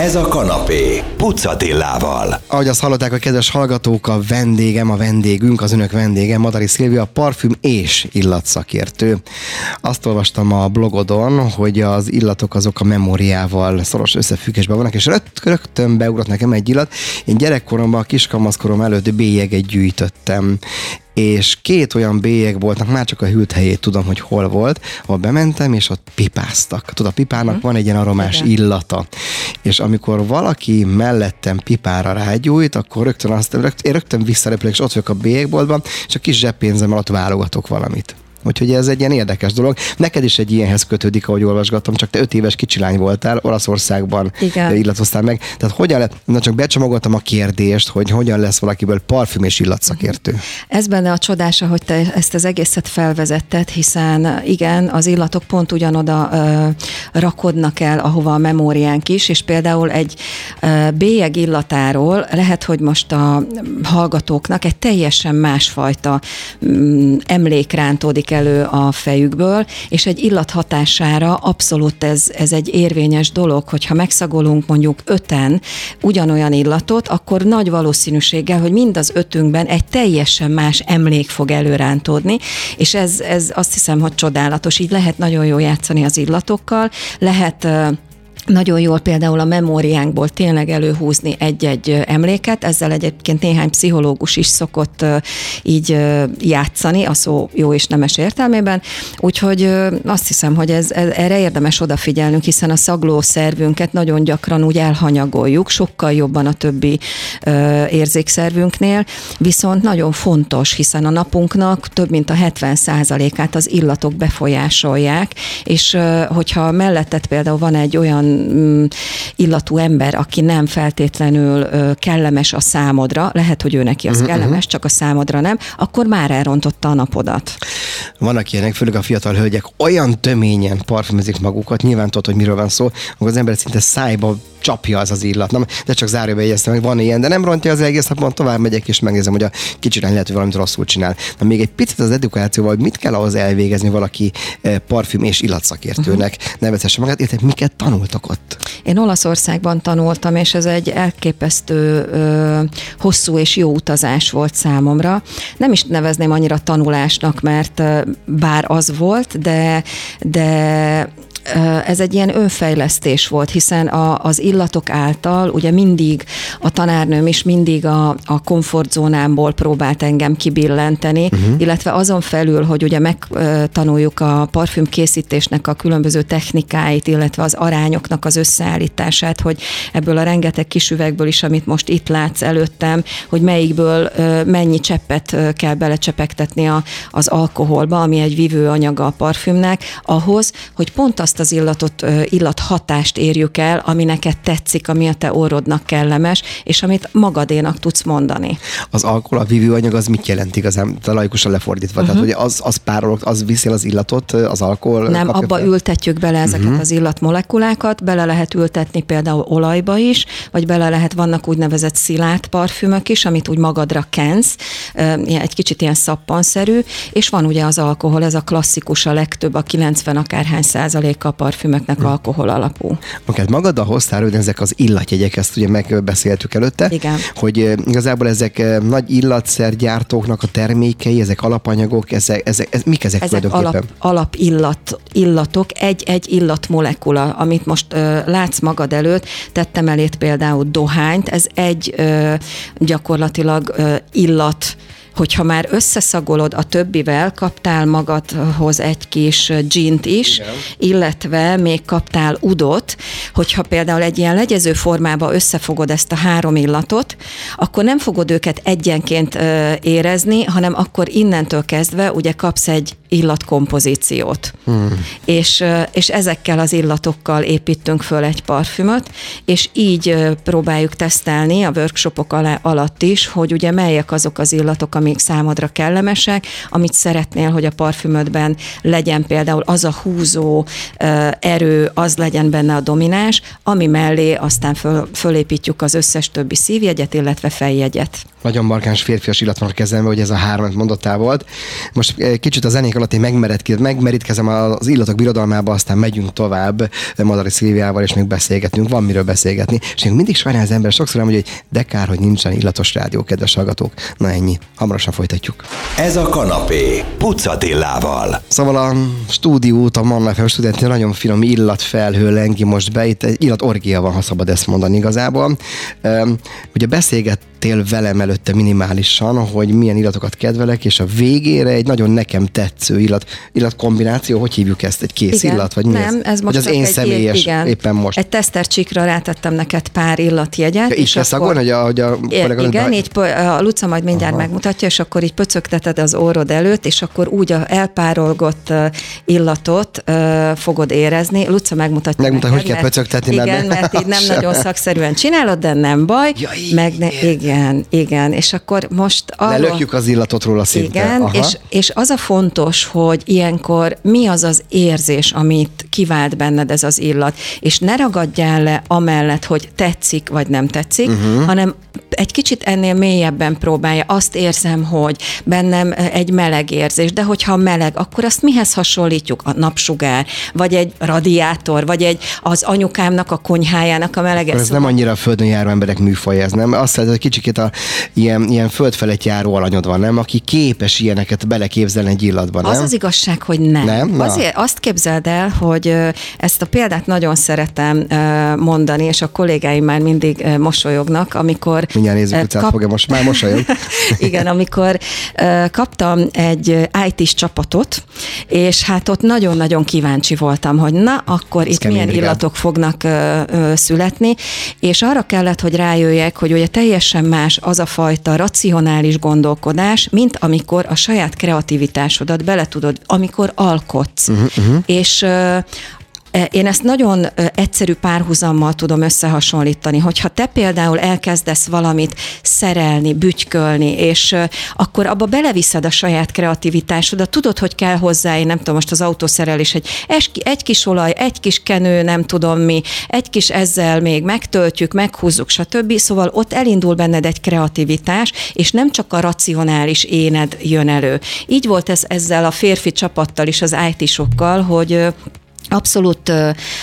Ez a kanapé, Pucatillával. Ahogy azt hallották a kedves hallgatók, a vendégem, a vendégünk, az önök vendége, Madari Szilvia, parfüm és illatszakértő. Azt olvastam a blogodon, hogy az illatok azok a memóriával szoros összefüggésben vannak, és rögtön beugrott nekem egy illat. Én gyerekkoromban, kiskamaszkorom előtt bélyeget gyűjtöttem és két olyan bélyeg voltak, már csak a hűlt helyét tudom, hogy hol volt, ahol bementem, és ott pipáztak. Tudod, a pipának uh-huh. van egy ilyen aromás Igen. illata. És amikor valaki mellettem pipára rágyújt, akkor rögtön azt, rögtön, én rögtön visszarepülök, és ott vagyok a bélyegboltban, és a kis zseppénzem alatt válogatok valamit. Úgyhogy ez egy ilyen érdekes dolog. Neked is egy ilyenhez kötődik, ahogy olvasgatom, csak te öt éves kicsilány voltál, Olaszországban illatoztál meg. Tehát hogyan le, na csak becsomagoltam a kérdést, hogy hogyan lesz valakiből parfüm és illatszakértő. Ez benne a csodása, hogy te ezt az egészet felvezetted, hiszen igen, az illatok pont ugyanoda ö, rakodnak el, ahova a memóriánk is, és például egy ö, bélyeg illatáról lehet, hogy most a hallgatóknak egy teljesen másfajta mm, emlék rántódik elő a fejükből, és egy illat hatására abszolút ez, ez egy érvényes dolog, hogyha megszagolunk mondjuk öten ugyanolyan illatot, akkor nagy valószínűséggel, hogy mind az ötünkben egy teljesen más emlék fog előrántódni, és ez, ez azt hiszem, hogy csodálatos. Így lehet nagyon jól játszani az illatokkal, lehet nagyon jól például a memóriánkból tényleg előhúzni egy-egy emléket, ezzel egyébként néhány pszichológus is szokott így játszani, a szó jó és nemes értelmében, úgyhogy azt hiszem, hogy ez, erre érdemes odafigyelnünk, hiszen a szagló szervünket nagyon gyakran úgy elhanyagoljuk, sokkal jobban a többi érzékszervünknél, viszont nagyon fontos, hiszen a napunknak több mint a 70%-át az illatok befolyásolják, és hogyha mellettet például van egy olyan Mm, illatú ember, aki nem feltétlenül kellemes a számodra, lehet, hogy ő neki az uh-huh. kellemes, csak a számodra nem, akkor már elrontotta a napodat. Vannak ilyenek, főleg a fiatal hölgyek olyan töményen parfümözik magukat, nyilván tudod, hogy miről van szó, akkor az ember szinte szájba csapja az az illat. Nem, de csak záróba jegyeztem, hogy van ilyen, de nem rontja az egész napon, tovább megyek és megnézem, hogy a kicsiren lehet, hogy valamit rosszul csinál. Na még egy picit az edukációval, hogy mit kell ahhoz elvégezni valaki eh, parfüm és illatszakértőnek, uh-huh. nevezhesse magát, illetve miket tanultak ott? Én Olaszországban tanultam, és ez egy elképesztő ö, hosszú és jó utazás volt számomra. Nem is nevezném annyira tanulásnak, mert bár az volt, de, de ez egy ilyen önfejlesztés volt, hiszen a, az illatok által ugye mindig a tanárnőm is mindig a, a komfortzónámból próbált engem kibillenteni, uh-huh. illetve azon felül, hogy ugye megtanuljuk a parfüm készítésnek a különböző technikáit, illetve az arányoknak az összeállítását, hogy ebből a rengeteg kis üvegből is, amit most itt látsz előttem, hogy melyikből mennyi cseppet kell belecsepegtetni a, az alkoholba, ami egy vívő anyaga a parfümnek, ahhoz, hogy pont azt az illatot, illathatást érjük el, ami neked tetszik, ami a te orrodnak kellemes, és amit magadénak tudsz mondani. Az alkohol, a vívőanyag az mit jelent igazán, laikusan lefordítva? Uh-huh. Tehát, mhm. hogy az, az párol, az viszi az illatot, az alkohol? Nem, abba fel? ültetjük bele ezeket uh-huh. az illatmolekulákat, bele lehet ültetni például olajba is, vagy bele lehet, vannak úgynevezett szilárd parfümök is, amit úgy magadra kensz, egy kicsit ilyen szappanszerű, és van ugye az alkohol, ez a klasszikus, a legtöbb, a 90 akárhány százaléka a parfümöknek hm. alkohol alapú. Oké, magaddal hoztál, hogy ezek az illatjegyek, ezt ugye megbeszéltük előtte, Igen. hogy igazából ezek nagy illatszergyártóknak a termékei, ezek alapanyagok, ezek, ezek, ezek mik ezek, ezek alap, alap illat, illatok, egy-egy illatmolekula, amit most ö, látsz magad előtt, tettem elét például dohányt, ez egy ö, gyakorlatilag ö, illat hogyha már összeszagolod a többivel, kaptál magadhoz egy kis gint is, Igen. illetve még kaptál udot, hogyha például egy ilyen legyező formába összefogod ezt a három illatot, akkor nem fogod őket egyenként érezni, hanem akkor innentől kezdve ugye kapsz egy illatkompozíciót. Hmm. És, és ezekkel az illatokkal építünk föl egy parfümöt, és így próbáljuk tesztelni a workshopok alatt is, hogy ugye melyek azok az illatok, amik számodra kellemesek, amit szeretnél, hogy a parfümödben legyen például az a húzó erő, az legyen benne a domináns, ami mellé aztán föl, fölépítjük az összes többi szívjegyet, illetve fejjegyet. Nagyon markáns férfias illat van a kezembe, hogy ez a három, mondottál volt. Most kicsit a zenék alatt én megmerítkezem az illatok birodalmába, aztán megyünk tovább Madari Szilviával, és még beszélgetünk, van miről beszélgetni. És még mindig sajnál az ember sokszor hogy de kár, hogy nincsen illatos rádió, kedves hallgatók. Na ennyi, hamarosan folytatjuk. Ez a kanapé, Pucatillával. Szóval a stúdiót, a Manna FM stúdiót nagyon finom illatfelhő lengi most be, itt egy illatorgia van, ha szabad ezt mondani igazából. Ugye beszélgettél velem előtte minimálisan, hogy milyen illatokat kedvelek, és a végére egy nagyon nekem tetsző illat, illat kombináció, hogy hívjuk ezt, egy kész igen. illat, vagy mi Nem, ez, ez most vagy az én egy személyes, igen. éppen most. Egy tesztercsikra rátettem neked pár illatjegyet. Ja, és kell akkor, hogy a, hogy a Igen, így a Luca majd mindjárt Aha. megmutatja, és akkor így pöcögteted az orrod előtt, és akkor úgy a elpárolgott illatot uh, fogod érezni. Luca megmutatja Megmutatja, hogy kell pöcögtetni Igen, mert így nem nagyon szakszerűen csinálod, de nem baj. Ja, meg ne, igen, igen, és akkor most arról... Lelökjük az illatot róla szinte. Igen, és, és az a fontos, hogy ilyenkor mi az az érzés, amit kivált benned ez az illat, és ne ragadjál le amellett, hogy tetszik vagy nem tetszik, uh-huh. hanem egy kicsit ennél mélyebben próbálja. Azt érzem, hogy bennem egy meleg érzés, de hogyha meleg, akkor azt mihez hasonlítjuk? A napsugár, vagy egy radiátor, vagy egy az anyukámnak a konyhájának a melege. Ez szóval... nem annyira a földön járó emberek műfaja, ez nem? Azt hogy kicsikét a, ilyen, ilyen föld felett járó alanyod van, nem? Aki képes ilyeneket beleképzelni egy illatban, nem? Az az igazság, hogy nem. nem? Azért azt képzeld el, hogy ezt a példát nagyon szeretem mondani, és a kollégáim már mindig mosolyognak, amikor... Mindjárt nézzük, hogy kap... fogja most már mosolyog. Igen, amikor kaptam egy IT-s csapatot, és hát ott nagyon-nagyon kíváncsi voltam, hogy na, akkor Ez itt milyen brigát. illatok fognak születni, és arra kellett, hogy rájöjjek, hogy ugye teljesen más az a fajta racionális gondolkodás, mint amikor a saját kreativitásodat bele tudod, amikor alkotsz. Uh-huh, uh-huh. És én ezt nagyon egyszerű párhuzammal tudom összehasonlítani, hogyha te például elkezdesz valamit szerelni, bütykölni, és akkor abba beleviszed a saját kreativitásodat, tudod, hogy kell hozzá, én nem tudom, most az autószerelés, egy, egy kis olaj, egy kis kenő, nem tudom mi, egy kis ezzel még megtöltjük, meghúzzuk, stb. Szóval ott elindul benned egy kreativitás, és nem csak a racionális éned jön elő. Így volt ez ezzel a férfi csapattal is, az IT-sokkal, hogy abszolút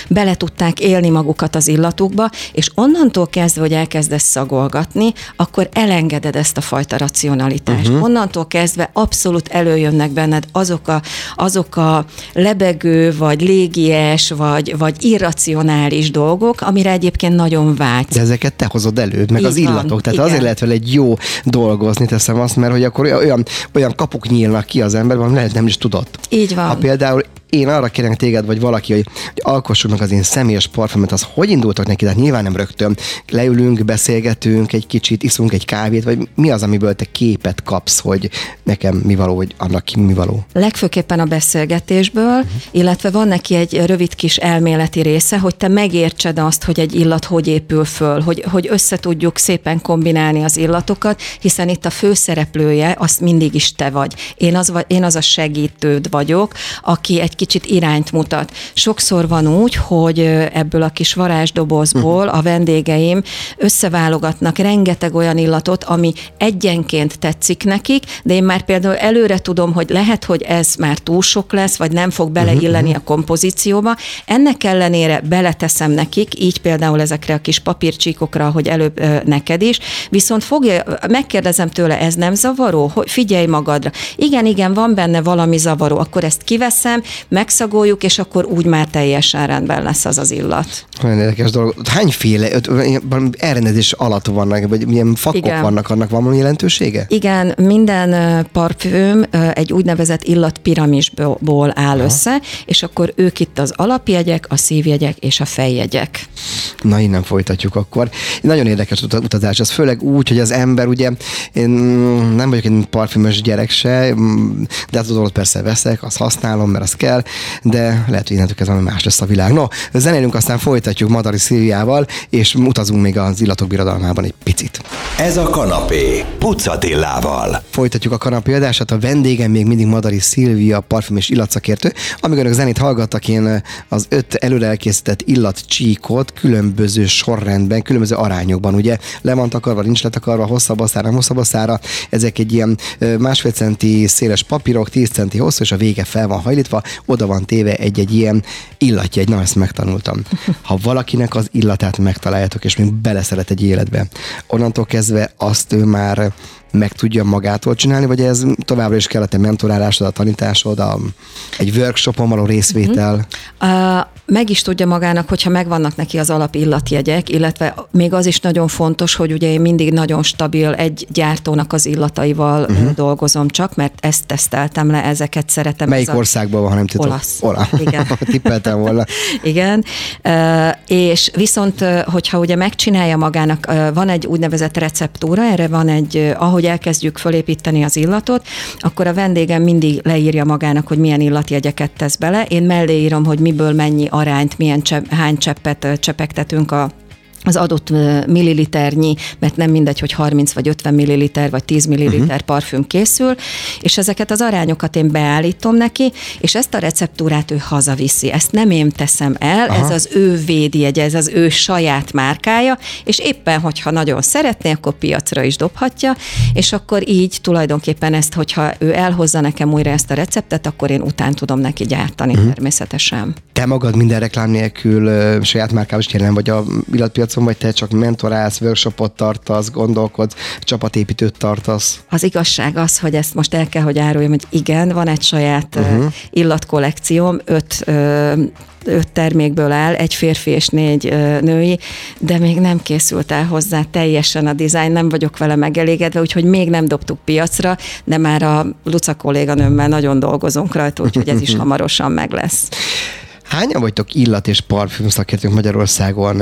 bele tudták élni magukat az illatukba, és onnantól kezdve, hogy elkezdesz szagolgatni, akkor elengeded ezt a fajta racionalitást. Uh-huh. Onnantól kezdve abszolút előjönnek benned azok a, azok a lebegő, vagy légies, vagy, vagy irracionális dolgok, amire egyébként nagyon vágy. De ezeket te hozod elő, meg Így az illatok. Van, Tehát igen. azért lehet vele egy jó dolgozni, teszem azt, mert hogy akkor olyan, olyan kapuk nyílnak ki az emberben, lehet nem is tudott. Így van. Ha például én arra kérek téged, vagy valaki, hogy, hogy alkossuk meg az én személyes parfümöt, az hogy indultak neki? Tehát nyilván nem rögtön. Leülünk, beszélgetünk egy kicsit, iszunk egy kávét, vagy mi az, amiből te képet kapsz, hogy nekem mi való, hogy annak mi való? Legfőképpen a beszélgetésből, uh-huh. illetve van neki egy rövid kis elméleti része, hogy te megértsed azt, hogy egy illat hogy épül föl, hogy, hogy össze tudjuk szépen kombinálni az illatokat, hiszen itt a főszereplője, azt mindig is te vagy. Én az, én az a segítőd vagyok, aki egy kicsit irányt mutat. Sokszor van úgy, hogy ebből a kis varázsdobozból a vendégeim összeválogatnak rengeteg olyan illatot, ami egyenként tetszik nekik, de én már például előre tudom, hogy lehet, hogy ez már túl sok lesz, vagy nem fog beleilleni a kompozícióba. Ennek ellenére beleteszem nekik, így például ezekre a kis papírcsíkokra, hogy előbb neked is, viszont fogja, megkérdezem tőle, ez nem zavaró? Hogy figyelj magadra. Igen, igen, van benne valami zavaró, akkor ezt kiveszem, megszagoljuk, és akkor úgy már teljesen rendben lesz az az illat. Olyan érdekes dolog. Hányféle elrendezés alatt vannak, vagy milyen fakok Igen. vannak, annak van valami jelentősége? Igen, minden parfüm egy úgynevezett illatpiramisból áll Aha. össze, és akkor ők itt az alapjegyek, a szívjegyek és a fejjegyek. Na, innen folytatjuk akkor. Nagyon érdekes utazás, az főleg úgy, hogy az ember ugye, én nem vagyok egy parfümös gyerek se, de az dolgot persze veszek, azt használom, mert az kell, el, de lehet, hogy innentől kezdve más lesz a világ. No, zenélünk, aztán folytatjuk Madari Szilviával, és utazunk még az illatok birodalmában egy picit. Ez a kanapé, Pucatillával. Folytatjuk a kanapé adását, a vendégem még mindig Madari Szilvia, parfüm és illatszakértő. Amikor önök zenét hallgattak, én az öt előre elkészített illatcsíkot különböző sorrendben, különböző arányokban, ugye le van takarva, nincs letakarva, hosszabb aszára, hosszabb aszára. Ezek egy ilyen másfél centi széles papírok, 10 centi hosszú, és a vége fel van hajlítva, oda van téve egy-egy ilyen illatja, egy, na ezt megtanultam. Ha valakinek az illatát megtaláljátok, és még beleszeret egy életbe, onnantól kezdve azt ő már meg tudja magától csinálni, vagy ez továbbra is kellett a mentorálásod, a tanításod, a, egy workshopon való részvétel? Uh, meg is tudja magának, hogyha megvannak neki az alap illatjegyek, illetve még az is nagyon fontos, hogy ugye én mindig nagyon stabil egy gyártónak az illataival uh-huh. dolgozom csak, mert ezt teszteltem le, ezeket szeretem. Melyik Ez országban van, ha nem titok? Olasz. Ola. Igen. Tippeltem volna. Igen. Uh, és viszont, hogyha ugye megcsinálja magának, uh, van egy úgynevezett receptúra, erre van egy, ahogy elkezdjük fölépíteni az illatot, akkor a vendégem mindig leírja magának, hogy milyen illatjegyeket tesz bele. Én mellé írom, hogy miből mennyi arányt, milyen csepp, hány cseppet csepegtetünk a az adott milliliternyi, mert nem mindegy, hogy 30 vagy 50 milliliter vagy 10 milliliter uh-huh. parfüm készül, és ezeket az arányokat én beállítom neki, és ezt a receptúrát ő hazaviszi. Ezt nem én teszem el, Aha. ez az ő védjegy, ez az ő saját márkája, és éppen, hogyha nagyon szeretné, akkor piacra is dobhatja, és akkor így tulajdonképpen ezt, hogyha ő elhozza nekem újra ezt a receptet, akkor én után tudom neki gyártani uh-huh. természetesen. Te magad minden reklám nélkül saját márkával is jelen vagy a illatpiac piacon, vagy te csak mentorálsz, workshopot tartasz, gondolkodsz, csapatépítőt tartasz? Az igazság az, hogy ezt most el kell, hogy áruljam, hogy igen, van egy saját uh-huh. illatkollekcióm, öt öt termékből áll, egy férfi és négy női, de még nem készült el hozzá teljesen a dizájn, nem vagyok vele megelégedve, úgyhogy még nem dobtuk piacra, de már a Luca kolléganőmmel nagyon dolgozunk rajta, úgyhogy ez is hamarosan meg lesz. Hányan vagytok illat és parfüm szakértők Magyarországon?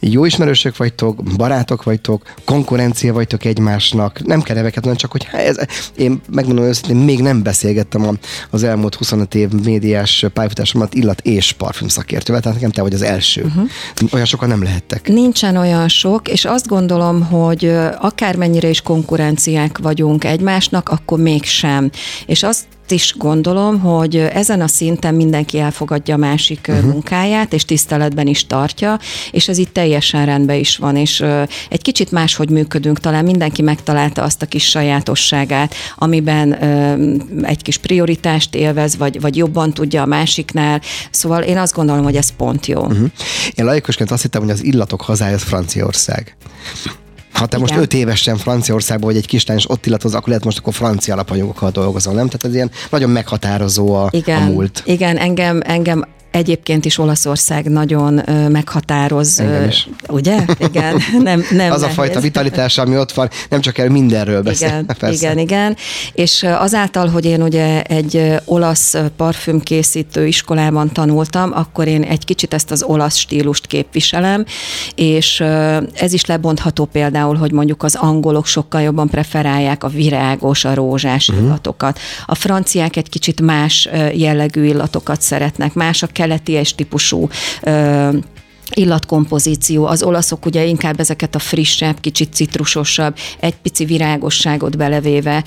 Jó ismerősök vagytok, barátok vagytok, konkurencia vagytok egymásnak? Nem kell neveket mondani, csak hogy ez, én megmondom őszintén, még nem beszélgettem az elmúlt 25 év médiás pályafutásomat illat és parfüm szakértővel, tehát nekem te vagy az első. Uh-huh. Olyan sokan nem lehettek. Nincsen olyan sok, és azt gondolom, hogy akármennyire is konkurenciák vagyunk egymásnak, akkor mégsem. És azt is gondolom, hogy ezen a szinten mindenki elfogadja a másik uh-huh. munkáját, és tiszteletben is tartja, és ez itt teljesen rendben is van, és egy kicsit máshogy működünk, talán mindenki megtalálta azt a kis sajátosságát, amiben egy kis prioritást élvez, vagy, vagy jobban tudja a másiknál, szóval én azt gondolom, hogy ez pont jó. Uh-huh. Én laikusként azt hittem, hogy az illatok hazája az Franciaország. Ha te Igen. most öt évesen Franciaországban vagy egy kislány, és ott illatoz, akkor lehet most akkor francia alapanyagokkal dolgozol, nem? Tehát ez ilyen nagyon meghatározó a, Igen. a múlt. Igen, engem, engem Egyébként is Olaszország nagyon meghatároz, is. ugye? Igen, nem, nem Az nehéz. a fajta vitalitás, ami ott van, nem csak el mindenről beszél. Igen, persze. igen, igen. És azáltal, hogy én ugye egy olasz parfümkészítő iskolában tanultam, akkor én egy kicsit ezt az olasz stílust képviselem, és ez is lebontható például, hogy mondjuk az angolok sokkal jobban preferálják a virágos, a rózsás uh-huh. illatokat. A franciák egy kicsit más jellegű illatokat szeretnek, más a keleti típusú illatkompozíció. Az olaszok ugye inkább ezeket a frissebb, kicsit citrusosabb, egy pici virágosságot belevéve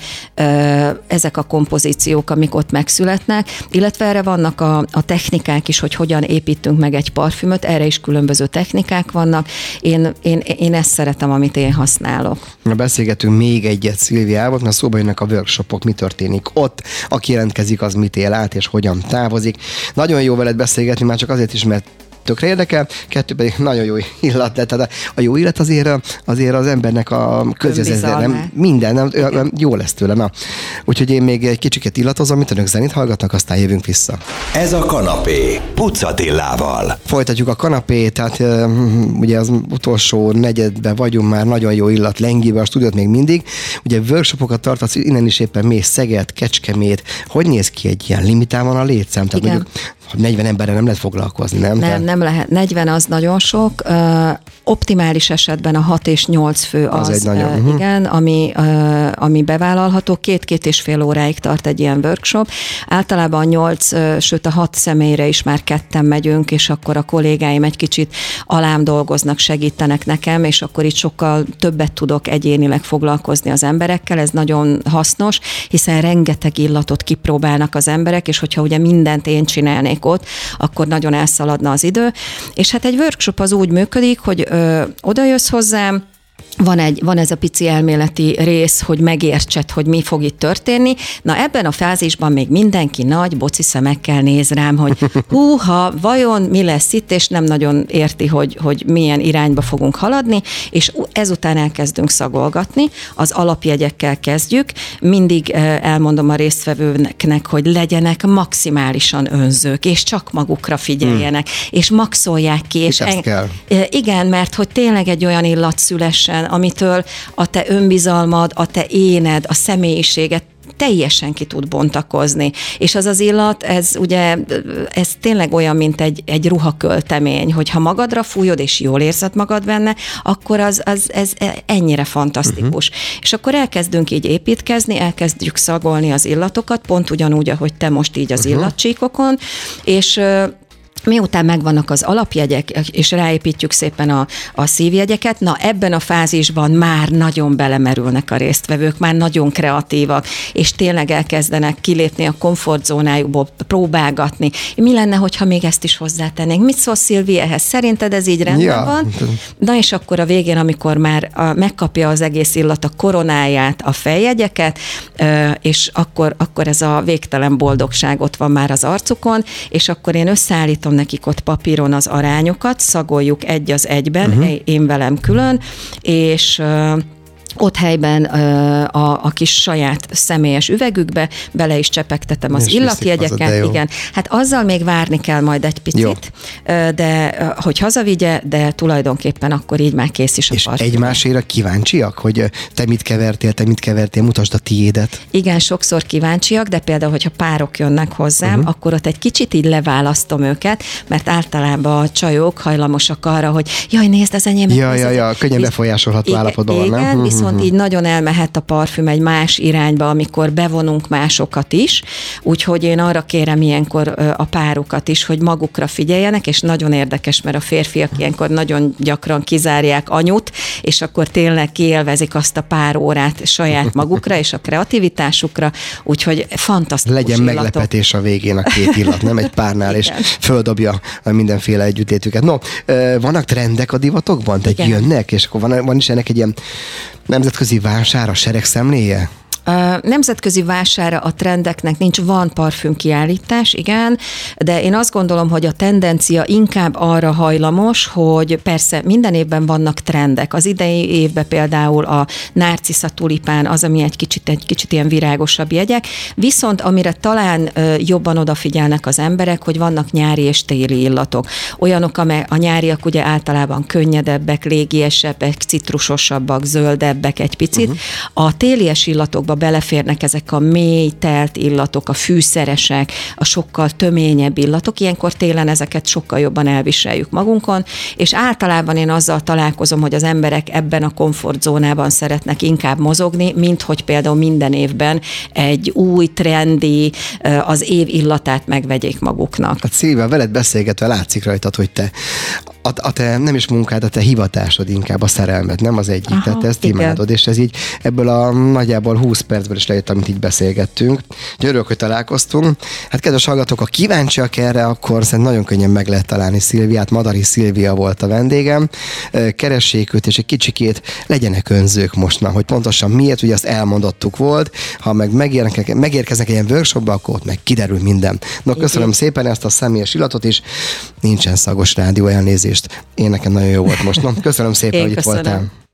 ezek a kompozíciók, amik ott megszületnek, illetve erre vannak a, a technikák is, hogy hogyan építünk meg egy parfümöt, erre is különböző technikák vannak. Én, én, én ezt szeretem, amit én használok. Na beszélgetünk még egyet Szilviával, mert szóba jönnek a workshopok, mi történik ott, aki jelentkezik, az mit él át, és hogyan távozik. Nagyon jó veled beszélgetni, már csak azért is, mert tökre érdekel, kettő pedig nagyon jó illat lett. Tehát a jó illat azért, azért az embernek a közvezető, nem, minden, nem, jó lesz tőle. Na. Úgyhogy én még egy kicsiket illatozom, amit önök zenét hallgatnak, aztán jövünk vissza. Ez a kanapé, Pucatillával. Folytatjuk a kanapét, tehát ugye az utolsó negyedben vagyunk már, nagyon jó illat lengibe, a stúdiót még mindig. Ugye workshopokat tartasz, innen is éppen mész Szeged, Kecskemét. Hogy néz ki egy ilyen limitál van a létszám? Tehát Igen. mondjuk 40 emberre nem lehet foglalkozni, nem? Nem, nem lehet. 40 az nagyon sok. optimális esetben a 6 és 8 fő az, Az egy nagyon, uh, mhm. igen, ami, ami bevállalható. Két-két és fél óráig tart egy ilyen workshop. Általában a 8, uh, sőt a 6 személyre is már ketten megyünk, és akkor a kollégáim egy kicsit alám dolgoznak, segítenek nekem, és akkor itt sokkal többet tudok egyénileg foglalkozni az emberekkel. Ez nagyon hasznos, hiszen rengeteg illatot kipróbálnak az emberek, és hogyha ugye mindent én csinálnék ott, akkor nagyon elszaladna az idő. És hát egy workshop az úgy működik, hogy ö, oda jössz hozzám, van, egy, van ez a pici elméleti rész, hogy megértsed, hogy mi fog itt történni. Na ebben a fázisban még mindenki nagy boci szemekkel néz rám, hogy húha, vajon mi lesz itt, és nem nagyon érti, hogy, hogy milyen irányba fogunk haladni, és ezután elkezdünk szagolgatni, az alapjegyekkel kezdjük, mindig eh, elmondom a résztvevőknek, hogy legyenek maximálisan önzők, és csak magukra figyeljenek, hmm. és maxolják ki. És, És ezt kell. Eh, Igen, mert hogy tényleg egy olyan illat szülessen, amitől a te önbizalmad, a te éned, a személyiséget teljesen ki tud bontakozni. És az az illat, ez ugye, ez tényleg olyan, mint egy, egy ruhaköltemény, hogy ha magadra fújod, és jól érzed magad benne, akkor az, az ez ennyire fantasztikus. Uh-huh. És akkor elkezdünk így építkezni, elkezdjük szagolni az illatokat, pont ugyanúgy, ahogy te most így az uh-huh. illatcsíkokon, és Miután megvannak az alapjegyek, és ráépítjük szépen a, a szívjegyeket, na ebben a fázisban már nagyon belemerülnek a résztvevők, már nagyon kreatívak, és tényleg elkezdenek kilépni a komfortzónájukból, próbálgatni. Mi lenne, hogyha még ezt is hozzátennénk? Mit szól Szilvi ehhez? Szerinted ez így rendben Ja. van? Na és akkor a végén, amikor már a, megkapja az egész illat a koronáját, a feljegyeket, és akkor, akkor ez a végtelen boldogság ott van már az arcukon, és akkor én összeállítom nekik ott papíron az arányokat, szagoljuk egy az egyben, uh-huh. én velem külön, és ott helyben a, a kis saját személyes üvegükbe bele is csepegtetem az illatjegyeket. Igen, hát azzal még várni kell majd egy picit, Jó. de hogy hazavigye, de tulajdonképpen akkor így már kész is a És parfüm. egymásére kíváncsiak, hogy te mit kevertél, te mit kevertél, mutasd a tiédet. Igen, sokszor kíváncsiak, de például, hogyha párok jönnek hozzám, uh-huh. akkor ott egy kicsit így leválasztom őket, mert általában a csajok hajlamosak arra, hogy jaj, nézd az enyémet. Ja, ja, ja, könnyen befolyásolható állapotban nem? Igen, Mhm, viszont mhm. így nagyon elmehet a parfüm egy más irányba, amikor bevonunk másokat is, úgyhogy én arra kérem ilyenkor a párokat is, hogy magukra figyeljenek, és nagyon érdekes, mert a férfiak ilyenkor nagyon gyakran kizárják anyut, és akkor tényleg kiélvezik azt a pár órát saját magukra és a kreativitásukra, úgyhogy fantasztikus Legyen illatok. meglepetés a végén a két illat, nem egy párnál, és földobja mindenféle együttlétüket. No, vannak trendek a divatokban? Tehát Igen. jönnek, és akkor van, van is ennek egy ilyen nemzetközi vásár, a sereg szemléje? Nemzetközi vására a trendeknek nincs, van parfüm kiállítás, igen, de én azt gondolom, hogy a tendencia inkább arra hajlamos, hogy persze minden évben vannak trendek. Az idei évben például a narcisza tulipán az, ami egy kicsit, egy kicsit ilyen virágosabb jegyek, viszont amire talán jobban odafigyelnek az emberek, hogy vannak nyári és téli illatok. Olyanok, amely a nyáriak ugye általában könnyedebbek, légiesebbek, citrusosabbak, zöldebbek egy picit. Uh-huh. A télies illatokba beleférnek ezek a mély, telt illatok, a fűszeresek, a sokkal töményebb illatok. Ilyenkor télen ezeket sokkal jobban elviseljük magunkon, és általában én azzal találkozom, hogy az emberek ebben a komfortzónában szeretnek inkább mozogni, mint hogy például minden évben egy új, trendi, az év illatát megvegyék maguknak. Hát Szilvia, veled beszélgetve látszik rajtad, hogy te a, a te nem is munkád, a te hivatásod inkább a szerelmed, nem az egyik. Aha, Tehát te ezt igen. imádod, és ez így ebből a nagyjából 20 percből is lejött, amit így beszélgettünk. Örülök, hogy találkoztunk. Hát kedves hallgatók, ha kíváncsiak erre, akkor szerintem nagyon könnyen meg lehet találni Szilviát. Madari Szilvia volt a vendégem. Keressék őt, és egy kicsikét legyenek önzők most már, hogy pontosan miért, ugye azt elmondottuk volt. Ha meg megérkeznek, megérkeznek egy ilyen workshopba, akkor ott meg kiderül minden. No, köszönöm szépen ezt a személyes illatot is. Nincsen szagos rádió elnézést. Én nekem nagyon jó volt most. No, köszönöm szépen, Én hogy itt köszönöm. voltál.